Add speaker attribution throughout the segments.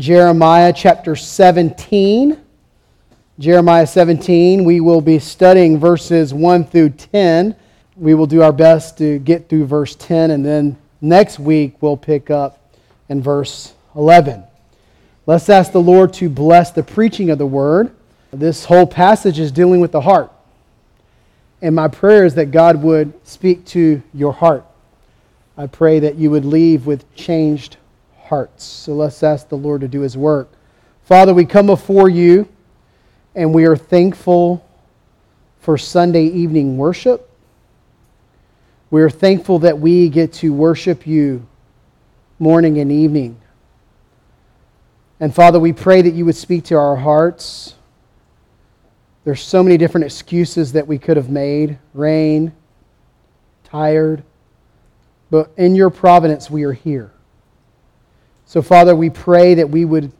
Speaker 1: Jeremiah chapter 17. Jeremiah 17, we will be studying verses 1 through 10. We will do our best to get through verse 10, and then next week we'll pick up in verse 11. Let's ask the Lord to bless the preaching of the word. This whole passage is dealing with the heart. And my prayer is that God would speak to your heart. I pray that you would leave with changed hearts. So let's ask the Lord to do his work. Father, we come before you and we are thankful for Sunday evening worship. We are thankful that we get to worship you morning and evening. And Father, we pray that you would speak to our hearts. There's so many different excuses that we could have made rain, tired. But in your providence, we are here. So, Father, we pray that we would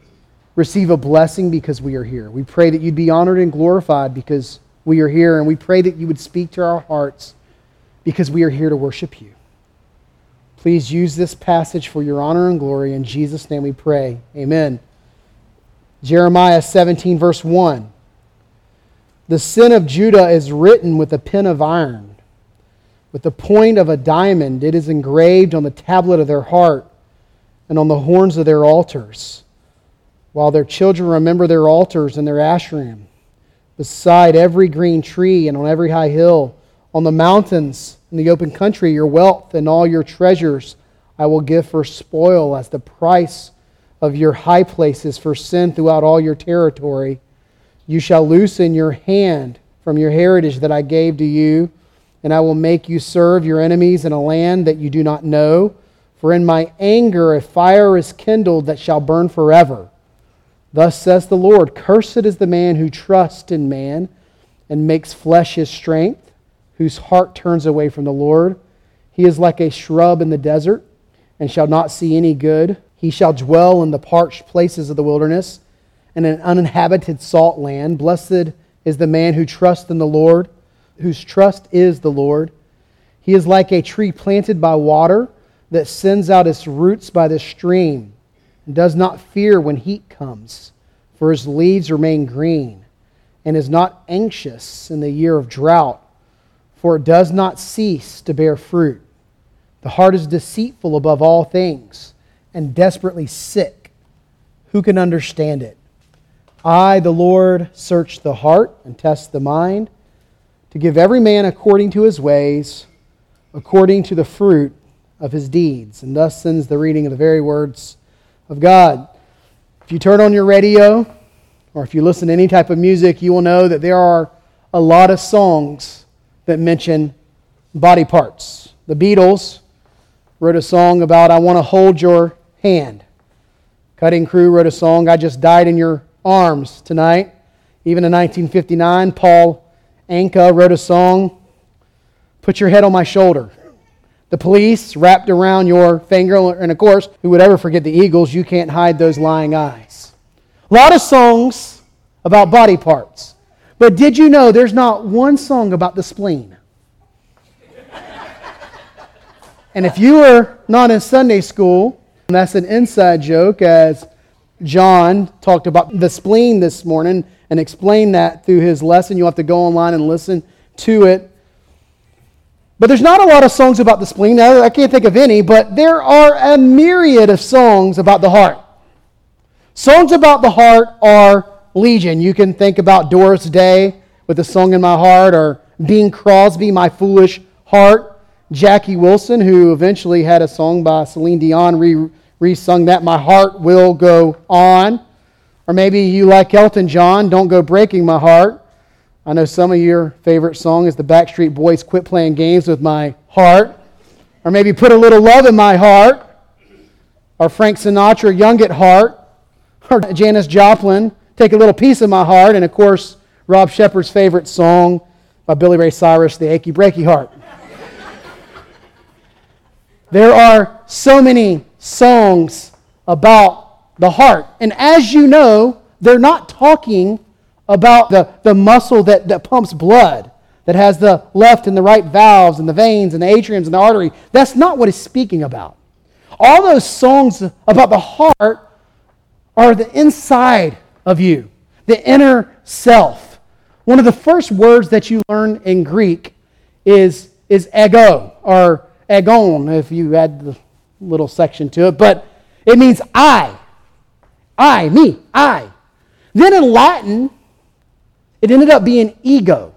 Speaker 1: receive a blessing because we are here. We pray that you'd be honored and glorified because we are here. And we pray that you would speak to our hearts because we are here to worship you. Please use this passage for your honor and glory. In Jesus' name we pray. Amen. Jeremiah 17, verse 1. The sin of Judah is written with a pen of iron, with the point of a diamond. It is engraved on the tablet of their heart and on the horns of their altars, while their children remember their altars and their asherim, beside every green tree and on every high hill, on the mountains in the open country, your wealth and all your treasures I will give for spoil as the price of your high places for sin throughout all your territory you shall loosen your hand from your heritage that I gave to you, and I will make you serve your enemies in a land that you do not know. For in my anger a fire is kindled that shall burn forever. Thus says the Lord Cursed is the man who trusts in man and makes flesh his strength, whose heart turns away from the Lord. He is like a shrub in the desert and shall not see any good. He shall dwell in the parched places of the wilderness in an uninhabited salt land. Blessed is the man who trusts in the Lord, whose trust is the Lord. He is like a tree planted by water that sends out its roots by the stream and does not fear when heat comes, for his leaves remain green, and is not anxious in the year of drought, for it does not cease to bear fruit. The heart is deceitful above all things and desperately sick. Who can understand it? I, the Lord, search the heart and test the mind to give every man according to his ways, according to the fruit of his deeds. And thus sends the reading of the very words of God. If you turn on your radio or if you listen to any type of music, you will know that there are a lot of songs that mention body parts. The Beatles wrote a song about, I want to hold your hand. Cutting Crew wrote a song, I just died in your arms tonight. Even in 1959, Paul Anka wrote a song, Put Your Head on My Shoulder. The police wrapped around your finger, and of course, who would ever forget the Eagles? You can't hide those lying eyes. A lot of songs about body parts. But did you know there's not one song about the spleen? and if you were not in Sunday school, that's an inside joke as John talked about the spleen this morning and explained that through his lesson. You'll have to go online and listen to it. But there's not a lot of songs about the spleen. I can't think of any, but there are a myriad of songs about the heart. Songs about the heart are legion. You can think about Doris Day with a song in my heart, or Bing Crosby, My Foolish Heart. Jackie Wilson, who eventually had a song by Celine Dion re- resung that, My Heart Will Go On. Or maybe you like Elton John, Don't Go Breaking My Heart. I know some of your favorite song is the Backstreet Boys Quit Playing Games with My Heart. Or maybe Put a Little Love in My Heart. Or Frank Sinatra, Young at Heart. Or Janis Joplin, Take a Little Piece of My Heart. And of course, Rob Shepard's favorite song by Billy Ray Cyrus, The Achy Breaky Heart. there are so many songs about the heart. And as you know, they're not talking about the, the muscle that, that pumps blood, that has the left and the right valves and the veins and the atriums and the artery. That's not what it's speaking about. All those songs about the heart are the inside of you, the inner self. One of the first words that you learn in Greek is, is ego, or agon, if you add the little section to it, but it means I. I, me, I. Then in Latin, it ended up being ego.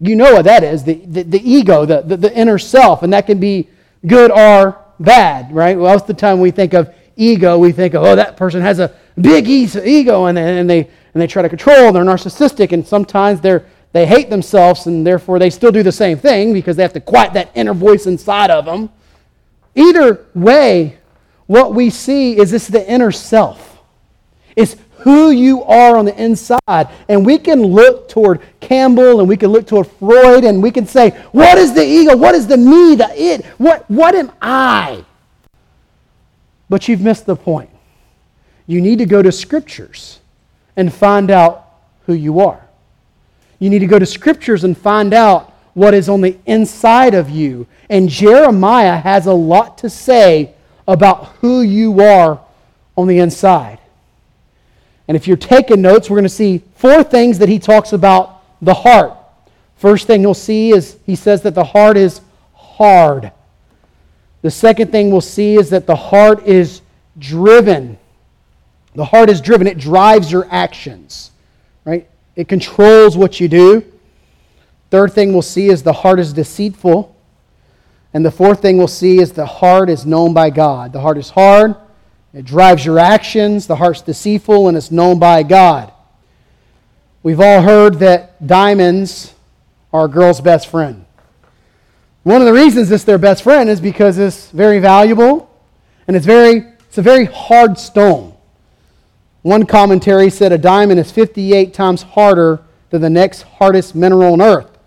Speaker 1: You know what that is the, the, the ego, the, the, the, inner self, and that can be good or bad, right? Well, most of the time we think of ego, we think of, oh, that person has a big ego, and, and, they, and they try to control, and they're narcissistic, and sometimes they're, they hate themselves, and therefore they still do the same thing because they have to quiet that inner voice inside of them. Either way, what we see is this the inner self. It's who you are on the inside. And we can look toward Campbell and we can look toward Freud and we can say, what is the ego? What is the me, the it? What, what am I? But you've missed the point. You need to go to scriptures and find out who you are. You need to go to scriptures and find out what is on the inside of you. And Jeremiah has a lot to say about who you are on the inside. And if you're taking notes, we're going to see four things that he talks about the heart. First thing you'll see is he says that the heart is hard. The second thing we'll see is that the heart is driven. The heart is driven, it drives your actions, right? It controls what you do. Third thing we'll see is the heart is deceitful. And the fourth thing we'll see is the heart is known by God. The heart is hard, it drives your actions, the heart's deceitful, and it's known by God. We've all heard that diamonds are a girl's best friend. One of the reasons it's their best friend is because it's very valuable and it's, very, it's a very hard stone. One commentary said a diamond is 58 times harder than the next hardest mineral on earth.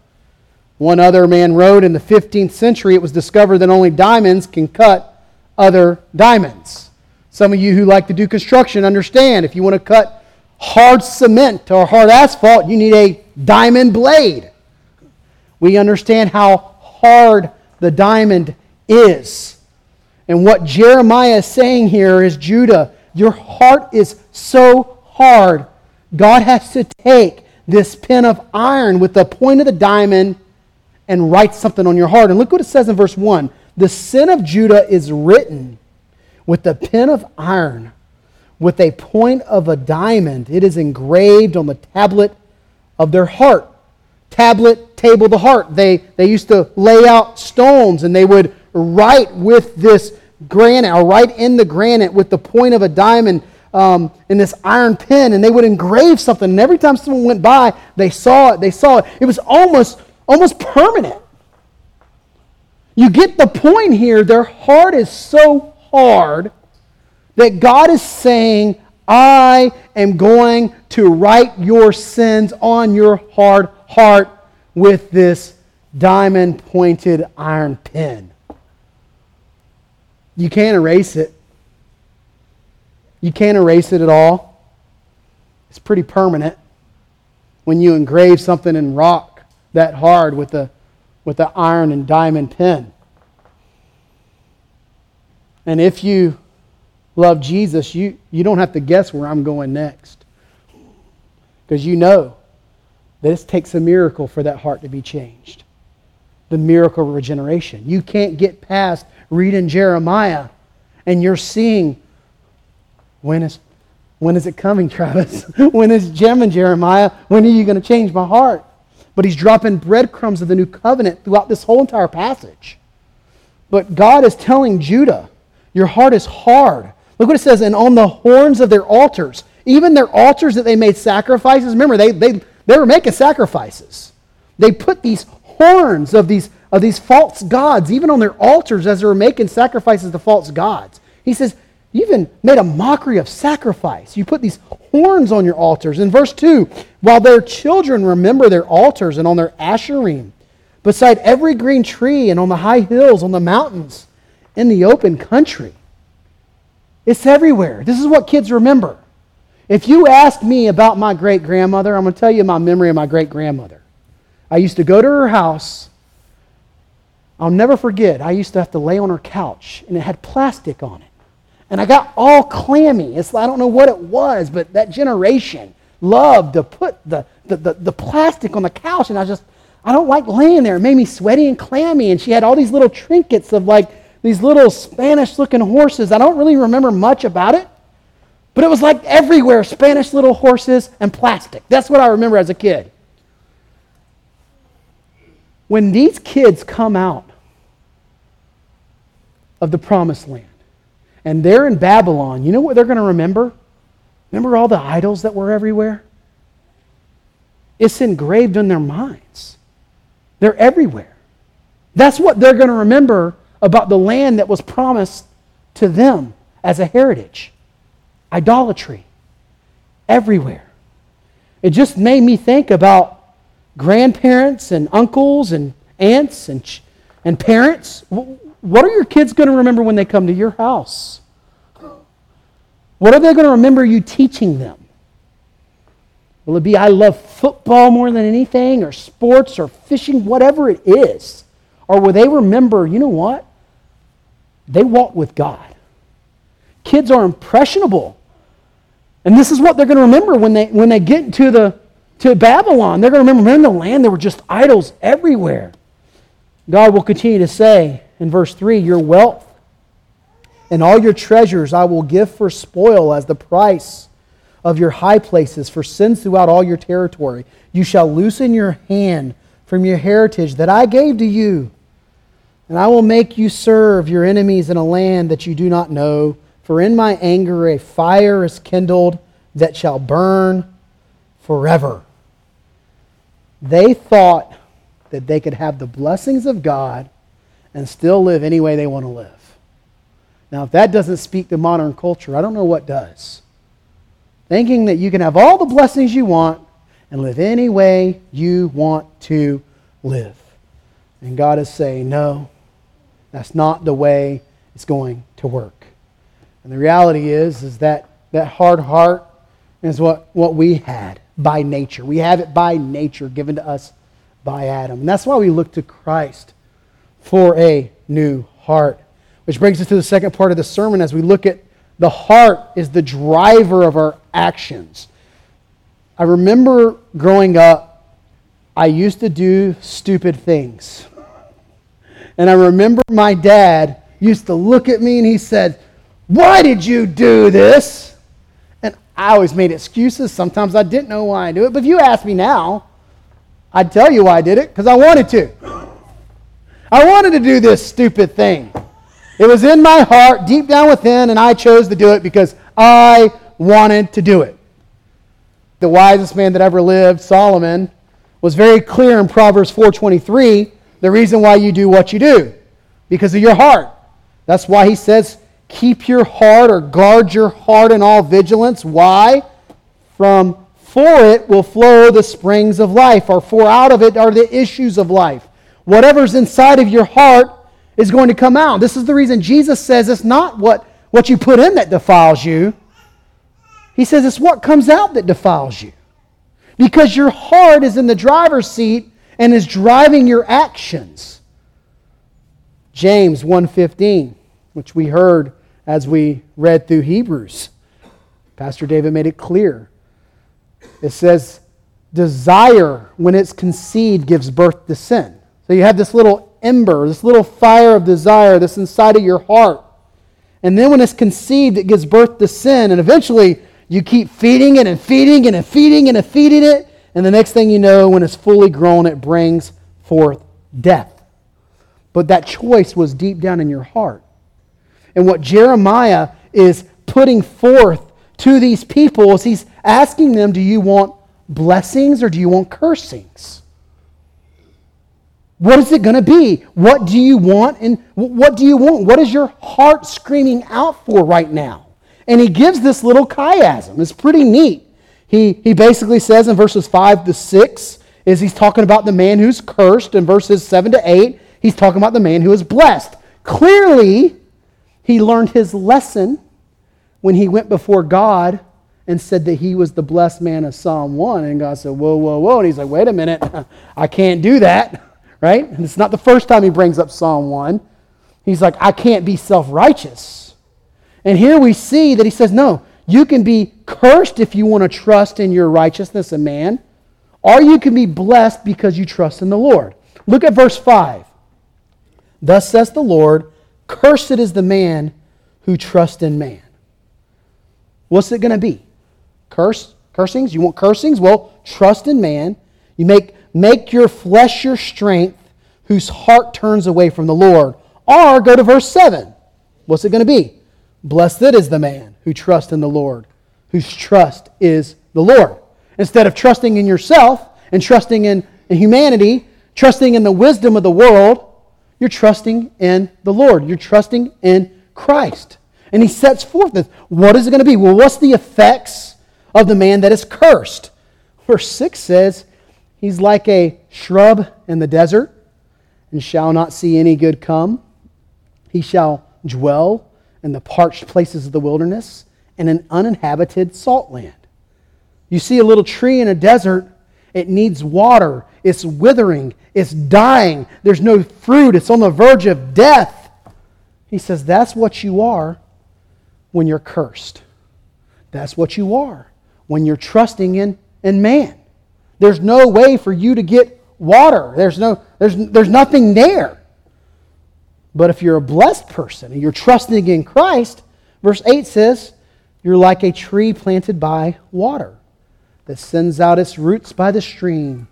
Speaker 1: One other man wrote in the 15th century it was discovered that only diamonds can cut other diamonds. Some of you who like to do construction understand if you want to cut hard cement or hard asphalt, you need a diamond blade. We understand how hard the diamond is. And what Jeremiah is saying here is Judah, your heart is so hard. God has to take this pen of iron with the point of the diamond and write something on your heart. And look what it says in verse 1 The sin of Judah is written with the pen of iron, with a point of a diamond. It is engraved on the tablet of their heart. Tablet, table, the heart. They, they used to lay out stones and they would write with this granite, or write in the granite with the point of a diamond um, in this iron pen, and they would engrave something. And every time someone went by, they saw it. They saw it. It was almost almost permanent. You get the point here. Their heart is so hard that God is saying, I am going to write your sins on your hard heart with this diamond pointed iron pen. You can't erase it. You can't erase it at all. It's pretty permanent when you engrave something in rock that hard with the, with the iron and diamond pen. And if you love Jesus, you, you don't have to guess where I'm going next. Because you know that it takes a miracle for that heart to be changed. The miracle of regeneration. You can't get past reading Jeremiah and you're seeing when is, when is it coming, Travis? when is Jem and Jeremiah? When are you going to change my heart? But he's dropping breadcrumbs of the new covenant throughout this whole entire passage. But God is telling Judah, Your heart is hard. Look what it says, and on the horns of their altars, even their altars that they made sacrifices, remember, they, they, they were making sacrifices. They put these horns of these, of these false gods, even on their altars as they were making sacrifices to false gods. He says, You even made a mockery of sacrifice. You put these horns on your altars. In verse 2, while their children remember their altars and on their asherim, beside every green tree and on the high hills, on the mountains, in the open country. It's everywhere. This is what kids remember. If you ask me about my great grandmother, I'm going to tell you my memory of my great grandmother. I used to go to her house. I'll never forget, I used to have to lay on her couch, and it had plastic on it. And I got all clammy. It's, I don't know what it was, but that generation loved to put the, the, the, the plastic on the couch. And I just, I don't like laying there. It made me sweaty and clammy. And she had all these little trinkets of like these little Spanish looking horses. I don't really remember much about it, but it was like everywhere Spanish little horses and plastic. That's what I remember as a kid. When these kids come out of the promised land and they're in Babylon, you know what they're going to remember? Remember all the idols that were everywhere? It's engraved in their minds. They're everywhere. That's what they're going to remember about the land that was promised to them as a heritage. Idolatry. Everywhere. It just made me think about grandparents and uncles and aunts and, and parents. What are your kids going to remember when they come to your house? What are they going to remember you teaching them? Will it be, I love football more than anything, or sports, or fishing, whatever it is? Or will they remember, you know what? They walk with God. Kids are impressionable. And this is what they're going to remember when they, when they get to, the, to Babylon. They're going to remember, in the land, there were just idols everywhere. God will continue to say in verse 3 Your wealth and all your treasures I will give for spoil as the price of your high places for sins throughout all your territory. You shall loosen your hand from your heritage that I gave to you. And I will make you serve your enemies in a land that you do not know. For in my anger a fire is kindled that shall burn forever. They thought that they could have the blessings of God and still live any way they want to live. Now, if that doesn't speak to modern culture, I don't know what does. Thinking that you can have all the blessings you want and live any way you want to live. And God is saying, no, that's not the way it's going to work. And the reality is, is that that hard heart is what, what we had by nature. We have it by nature given to us by Adam. And that's why we look to Christ for a new heart. Which brings us to the second part of the sermon as we look at the heart is the driver of our actions. I remember growing up, I used to do stupid things. And I remember my dad used to look at me and he said, Why did you do this? And I always made excuses. Sometimes I didn't know why I do it. But if you ask me now, I'd tell you why I did it because I wanted to. I wanted to do this stupid thing. It was in my heart, deep down within, and I chose to do it because I wanted to do it. The wisest man that ever lived, Solomon, was very clear in Proverbs 4:23, the reason why you do what you do, because of your heart. That's why he says, "Keep your heart or guard your heart in all vigilance." Why? From for it will flow the springs of life, or for out of it are the issues of life. Whatever's inside of your heart is going to come out. This is the reason Jesus says it's not what, what you put in that defiles you. He says it's what comes out that defiles you. Because your heart is in the driver's seat and is driving your actions. James 1:15, which we heard as we read through Hebrews. Pastor David made it clear. It says desire when it's conceived gives birth to sin. So you have this little ember, this little fire of desire that's inside of your heart. And then when it's conceived, it gives birth to sin. And eventually, you keep feeding it and feeding it and feeding it and feeding it. And the next thing you know, when it's fully grown, it brings forth death. But that choice was deep down in your heart. And what Jeremiah is putting forth to these people is he's asking them, Do you want blessings or do you want cursings? What is it going to be? What do you want? And what do you want? What is your heart screaming out for right now? And he gives this little chiasm. It's pretty neat. He, he basically says in verses 5 to 6, is he's talking about the man who's cursed. In verses 7 to 8, he's talking about the man who is blessed. Clearly, he learned his lesson when he went before God and said that he was the blessed man of Psalm 1. And God said, Whoa, whoa, whoa. And he's like, Wait a minute. I can't do that right? And it's not the first time he brings up Psalm 1. He's like, I can't be self righteous. And here we see that he says, no, you can be cursed if you want to trust in your righteousness and man, or you can be blessed because you trust in the Lord. Look at verse 5. Thus says the Lord, cursed is the man who trusts in man. What's it going to be? Curse? Cursings? You want cursings? Well, trust in man. You make, make your flesh your strength, whose heart turns away from the Lord. Or go to verse 7. What's it going to be? Blessed is the man who trusts in the Lord, whose trust is the Lord. Instead of trusting in yourself and trusting in, humanity, trusting in the wisdom of the world, you're trusting in the Lord. You're trusting in Christ. And he sets forth this. What is it going to be? Well, what's the effects of the man that is cursed? Verse 6 says, He's like a shrub in the desert and shall not see any good come. He shall dwell in the parched places of the wilderness and an uninhabited salt land. You see a little tree in a desert, it needs water. It's withering, it's dying. There's no fruit, it's on the verge of death. He says, That's what you are when you're cursed. That's what you are when you're trusting in, in man. There's no way for you to get water. There's, no, there's, there's nothing there. But if you're a blessed person and you're trusting in Christ, verse 8 says, You're like a tree planted by water that sends out its roots by the stream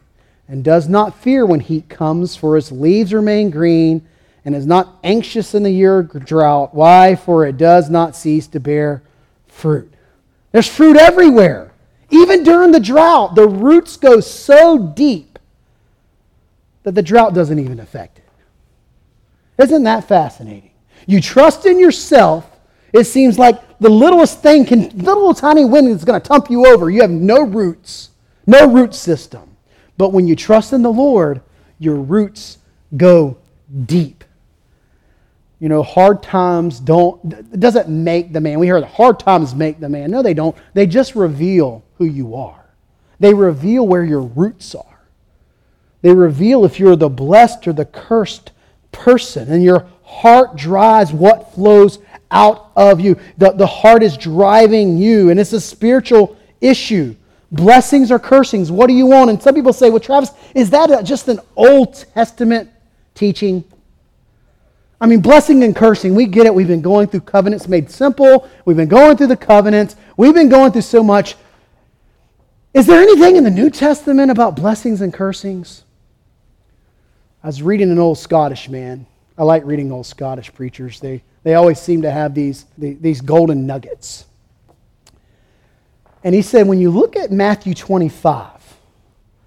Speaker 1: and does not fear when heat comes, for its leaves remain green and is not anxious in the year of drought. Why? For it does not cease to bear fruit. There's fruit everywhere. Even during the drought, the roots go so deep that the drought doesn't even affect it. Isn't that fascinating? You trust in yourself. It seems like the littlest thing can, little tiny wind is going to tump you over. You have no roots, no root system. But when you trust in the Lord, your roots go deep. You know, hard times don't, doesn't make the man. We hear the hard times make the man. No, they don't. They just reveal who you are, they reveal where your roots are. They reveal if you're the blessed or the cursed person, and your heart drives what flows out of you. The, the heart is driving you, and it's a spiritual issue. Blessings or cursings, what do you want? And some people say, well, Travis, is that just an Old Testament teaching? I mean, blessing and cursing, we get it. We've been going through covenants made simple. We've been going through the covenants. We've been going through so much. Is there anything in the New Testament about blessings and cursings? I was reading an old Scottish man. I like reading old Scottish preachers. They, they always seem to have these, these golden nuggets. And he said, when you look at Matthew 25,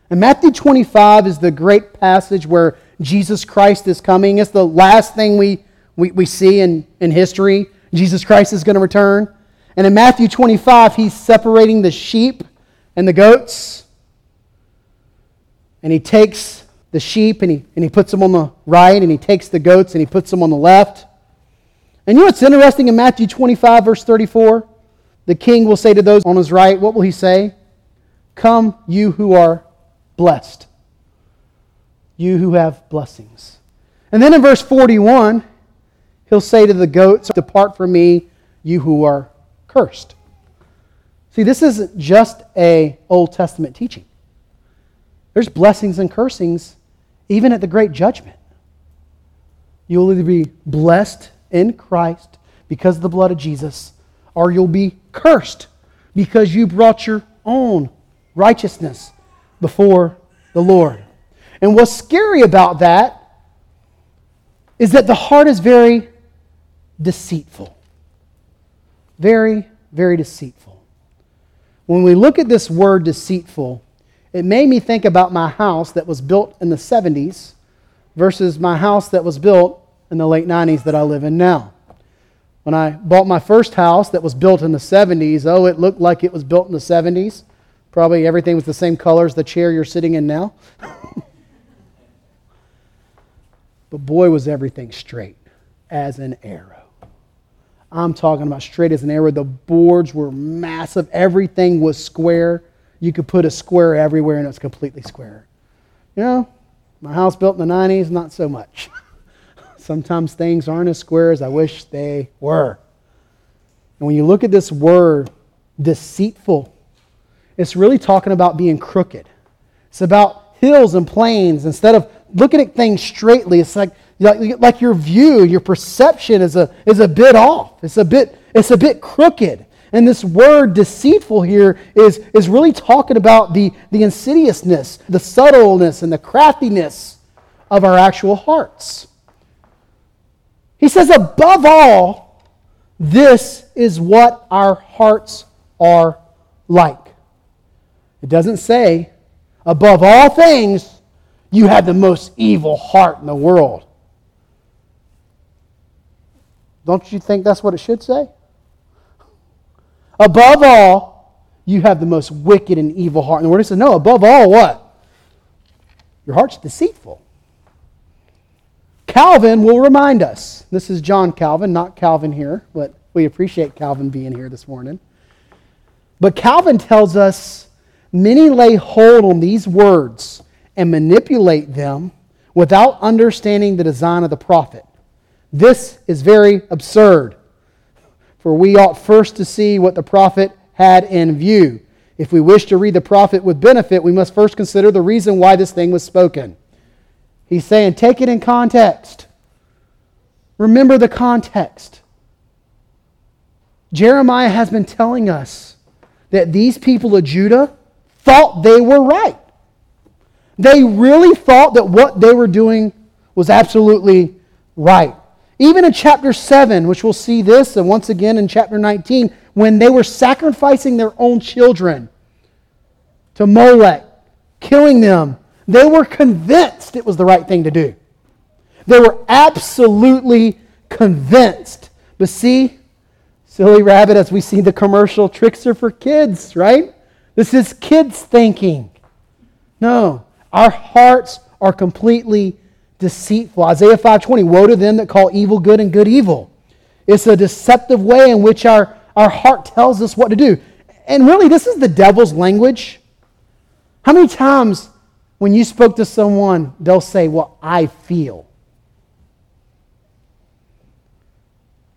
Speaker 1: and Matthew 25 is the great passage where Jesus Christ is coming. It's the last thing we, we, we see in, in history. Jesus Christ is going to return. And in Matthew 25, he's separating the sheep and the goats. And he takes the sheep and he, and he puts them on the right, and he takes the goats and he puts them on the left. And you know what's interesting in Matthew 25, verse 34? The king will say to those on his right, What will he say? Come, you who are blessed you who have blessings. And then in verse 41, he'll say to the goats, Depart from me, you who are cursed. See, this isn't just a Old Testament teaching. There's blessings and cursings even at the great judgment. You'll either be blessed in Christ because of the blood of Jesus, or you'll be cursed because you brought your own righteousness before the Lord. And what's scary about that is that the heart is very deceitful. Very, very deceitful. When we look at this word deceitful, it made me think about my house that was built in the 70s versus my house that was built in the late 90s that I live in now. When I bought my first house that was built in the 70s, oh, it looked like it was built in the 70s. Probably everything was the same color as the chair you're sitting in now. But boy, was everything straight as an arrow. I'm talking about straight as an arrow. The boards were massive, everything was square. You could put a square everywhere and it's completely square. You know, my house built in the 90s, not so much. Sometimes things aren't as square as I wish they were. And when you look at this word, deceitful, it's really talking about being crooked. It's about hills and plains. Instead of looking at things straightly, it's like, like your view, your perception is a, is a bit off. It's a bit, it's a bit crooked. And this word deceitful here is, is really talking about the, the insidiousness, the subtleness, and the craftiness of our actual hearts. He says, above all, this is what our hearts are like. It doesn't say, above all things, you have the most evil heart in the world. Don't you think that's what it should say? Above all, you have the most wicked and evil heart. And the word says, no, above all, what? Your heart's deceitful. Calvin will remind us. This is John Calvin, not Calvin here, but we appreciate Calvin being here this morning. But Calvin tells us many lay hold on these words and manipulate them without understanding the design of the prophet. This is very absurd. For we ought first to see what the prophet had in view. If we wish to read the prophet with benefit, we must first consider the reason why this thing was spoken. He's saying, take it in context. Remember the context. Jeremiah has been telling us that these people of Judah thought they were right. They really thought that what they were doing was absolutely right. Even in chapter 7, which we'll see this, and once again in chapter 19, when they were sacrificing their own children to Molech, killing them, they were convinced it was the right thing to do. They were absolutely convinced. But see, silly rabbit, as we see the commercial, tricks are for kids, right? This is kids thinking. No, our hearts are completely deceitful. Isaiah 5:20, woe to them that call evil good and good evil. It's a deceptive way in which our, our heart tells us what to do. And really, this is the devil's language. How many times when you spoke to someone, they'll say, Well, I feel.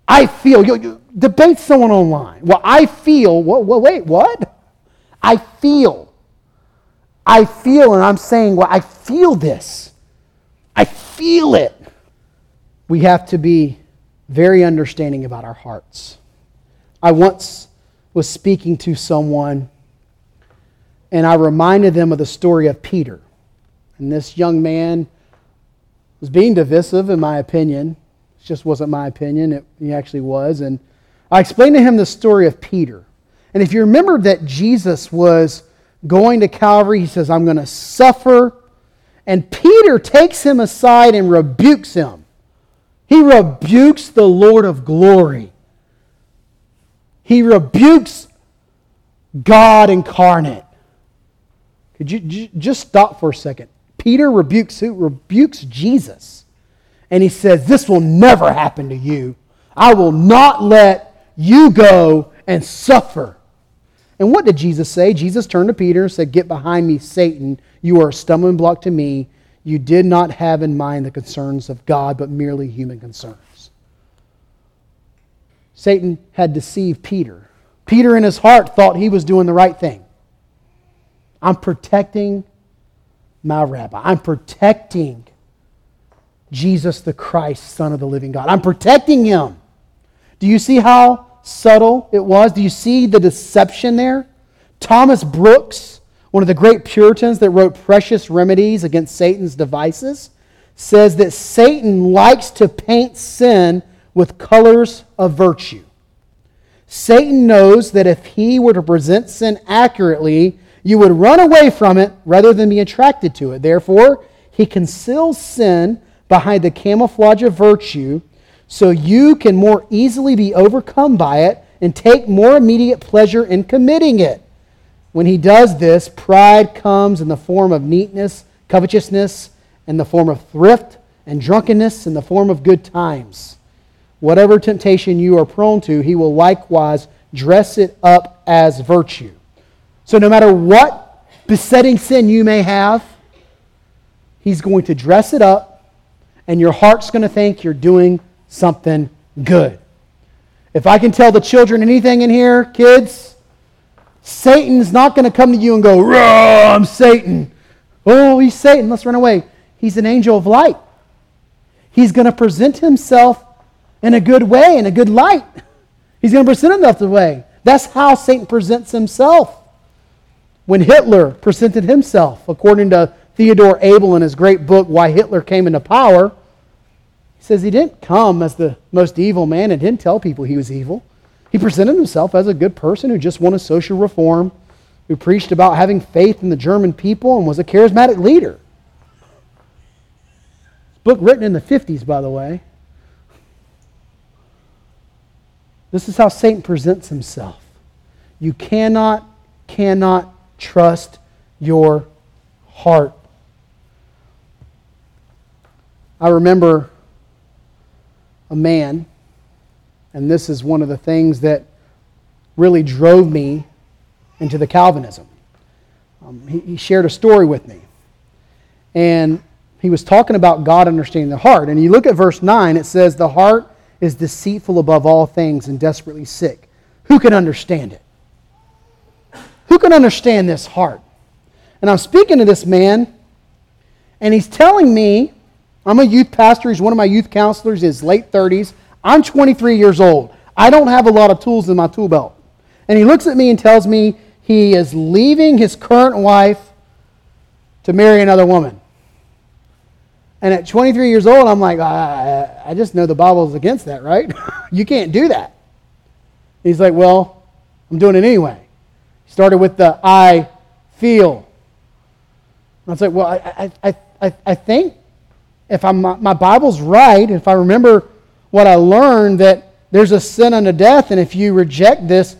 Speaker 1: I feel. You, you debate someone online. Well, I feel. Well, well, wait, what? I feel. I feel, and I'm saying, Well, I feel this. I feel it. We have to be very understanding about our hearts. I once was speaking to someone and I reminded them of the story of Peter. And this young man was being divisive, in my opinion. It just wasn't my opinion, it, he actually was. And I explained to him the story of Peter. And if you remember that Jesus was going to Calvary, he says, I'm going to suffer and Peter takes him aside and rebukes him. He rebukes the Lord of glory. He rebukes God incarnate. Could you just stop for a second? Peter rebukes who? Rebukes Jesus. And he says, This will never happen to you. I will not let you go and suffer. And what did Jesus say? Jesus turned to Peter and said, Get behind me, Satan. You are a stumbling block to me. You did not have in mind the concerns of God, but merely human concerns. Satan had deceived Peter. Peter, in his heart, thought he was doing the right thing. I'm protecting my rabbi. I'm protecting Jesus the Christ, Son of the living God. I'm protecting him. Do you see how subtle it was? Do you see the deception there? Thomas Brooks one of the great Puritans that wrote Precious Remedies against Satan's devices, says that Satan likes to paint sin with colors of virtue. Satan knows that if he were to present sin accurately, you would run away from it rather than be attracted to it. Therefore, he conceals sin behind the camouflage of virtue so you can more easily be overcome by it and take more immediate pleasure in committing it. When he does this, pride comes in the form of neatness, covetousness, in the form of thrift, and drunkenness in the form of good times. Whatever temptation you are prone to, he will likewise dress it up as virtue. So, no matter what besetting sin you may have, he's going to dress it up, and your heart's going to think you're doing something good. If I can tell the children anything in here, kids, Satan's not going to come to you and go, I'm Satan. Oh, he's Satan. Let's run away. He's an angel of light. He's going to present himself in a good way, in a good light. He's going to present himself the way. That's how Satan presents himself. When Hitler presented himself, according to Theodore Abel in his great book, Why Hitler Came into Power, says he didn't come as the most evil man and didn't tell people he was evil. He presented himself as a good person who just wanted social reform, who preached about having faith in the German people and was a charismatic leader. Book written in the 50s, by the way. This is how Satan presents himself. You cannot, cannot trust your heart. I remember a man, and this is one of the things that really drove me into the Calvinism. Um, he, he shared a story with me. And he was talking about God understanding the heart. And you look at verse 9, it says, The heart is deceitful above all things and desperately sick. Who can understand it? Who can understand this heart? And I'm speaking to this man, and he's telling me I'm a youth pastor. He's one of my youth counselors, his late 30s. I'm 23 years old. I don't have a lot of tools in my tool belt. And he looks at me and tells me he is leaving his current wife to marry another woman. And at 23 years old, I'm like, I, I just know the Bible is against that, right? you can't do that. He's like, Well, I'm doing it anyway. He started with the I feel. I was like, Well, I, I, I, I think if I'm, my Bible's right, if I remember what I learned, that there's a sin unto death, and if you reject this,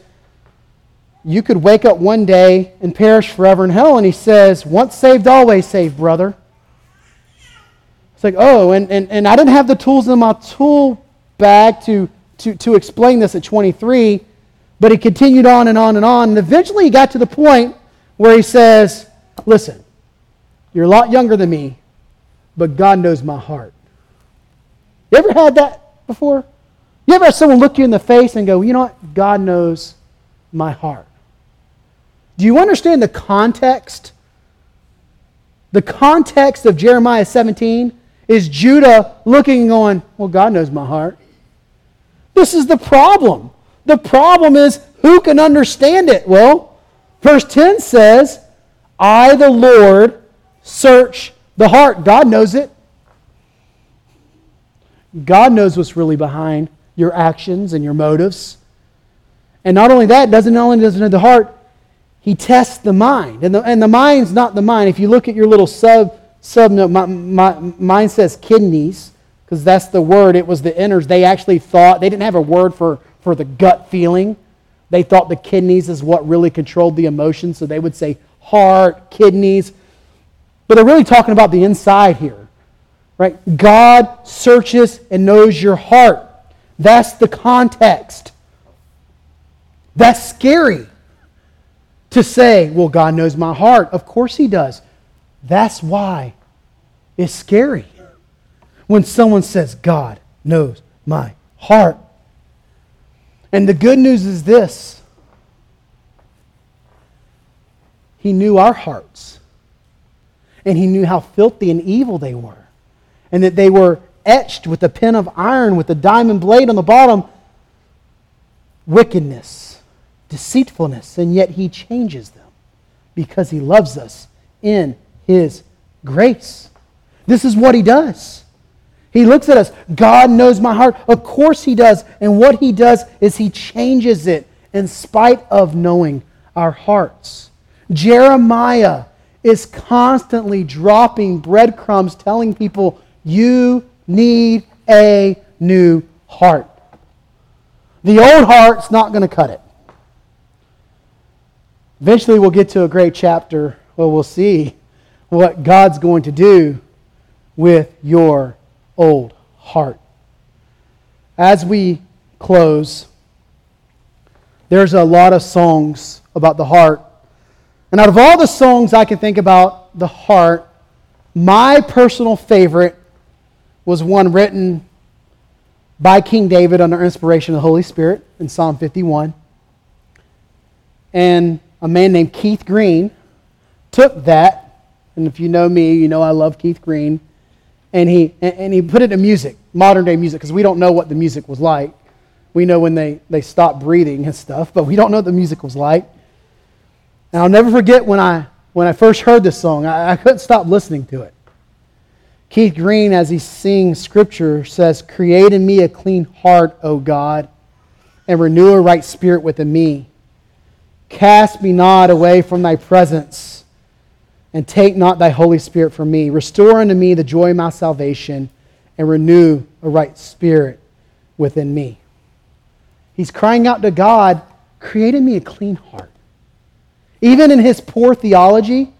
Speaker 1: you could wake up one day and perish forever in hell. And he says, Once saved, always saved, brother. It's like, oh, and, and, and I didn't have the tools in my tool bag to, to, to explain this at 23, but he continued on and on and on. And eventually he got to the point where he says, Listen, you're a lot younger than me, but God knows my heart. You ever had that before? You ever had someone look you in the face and go, you know what? God knows my heart. Do you understand the context? The context of Jeremiah 17 is Judah looking and going, well, God knows my heart. This is the problem. The problem is who can understand it? Well, verse 10 says, I, the Lord, search the heart, God knows it. God knows what's really behind your actions and your motives. And not only that, doesn't only does he know the heart, he tests the mind. And the, and the mind's not the mind. If you look at your little sub sub note, my, my, mine says kidneys, because that's the word. It was the innards. They actually thought, they didn't have a word for, for the gut feeling. They thought the kidneys is what really controlled the emotions. So they would say heart, kidneys. But they're really talking about the inside here. Right? God searches and knows your heart. That's the context. That's scary to say, well, God knows my heart. Of course He does. That's why it's scary when someone says, God knows my heart. And the good news is this He knew our hearts and he knew how filthy and evil they were, and that they were etched with a pen of iron with a diamond blade on the bottom. Wickedness, deceitfulness, and yet he changes them because he loves us in his grace. This is what he does. He looks at us. God knows my heart. Of course he does. And what he does is he changes it in spite of knowing our hearts. Jeremiah is constantly dropping breadcrumbs telling people, you need a new heart. The old heart's not going to cut it. Eventually, we'll get to a great chapter where we'll see what God's going to do with your old heart. As we close, there's a lot of songs about the heart and out of all the songs I can think about the heart, my personal favorite was one written by King David under inspiration of the Holy Spirit in Psalm 51. And a man named Keith Green took that, and if you know me, you know I love Keith Green, and he, and he put it in music, modern day music, because we don't know what the music was like. We know when they, they stopped breathing and stuff, but we don't know what the music was like. And I'll never forget when I, when I first heard this song, I, I couldn't stop listening to it. Keith Green, as he sings scripture, says, Create in me a clean heart, O God, and renew a right spirit within me. Cast me not away from thy presence, and take not thy Holy Spirit from me. Restore unto me the joy of my salvation, and renew a right spirit within me. He's crying out to God, Create in me a clean heart. Even in his poor theology,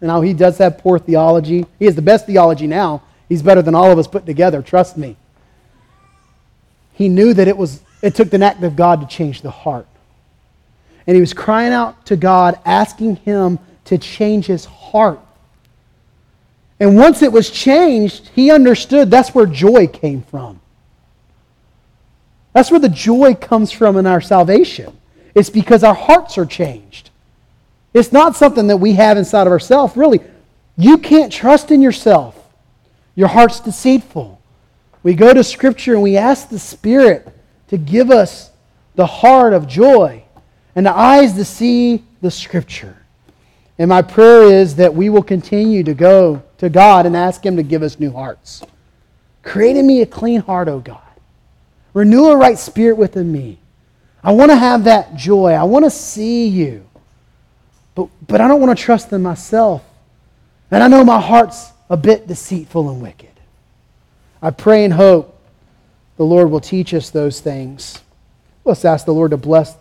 Speaker 1: and how he does have poor theology. He has the best theology now. He's better than all of us put together, trust me. He knew that it was it took the act of God to change the heart. And he was crying out to God, asking him to change his heart. And once it was changed, he understood that's where joy came from. That's where the joy comes from in our salvation. It's because our hearts are changed. It's not something that we have inside of ourselves. Really, you can't trust in yourself. Your heart's deceitful. We go to Scripture and we ask the Spirit to give us the heart of joy and the eyes to see the Scripture. And my prayer is that we will continue to go to God and ask Him to give us new hearts. Create in me a clean heart, O God. Renew a right spirit within me. I want to have that joy. I want to see you. But, but I don't want to trust in myself. And I know my heart's a bit deceitful and wicked. I pray and hope the Lord will teach us those things. Let's ask the Lord to bless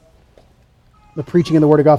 Speaker 1: the preaching of the Word of God.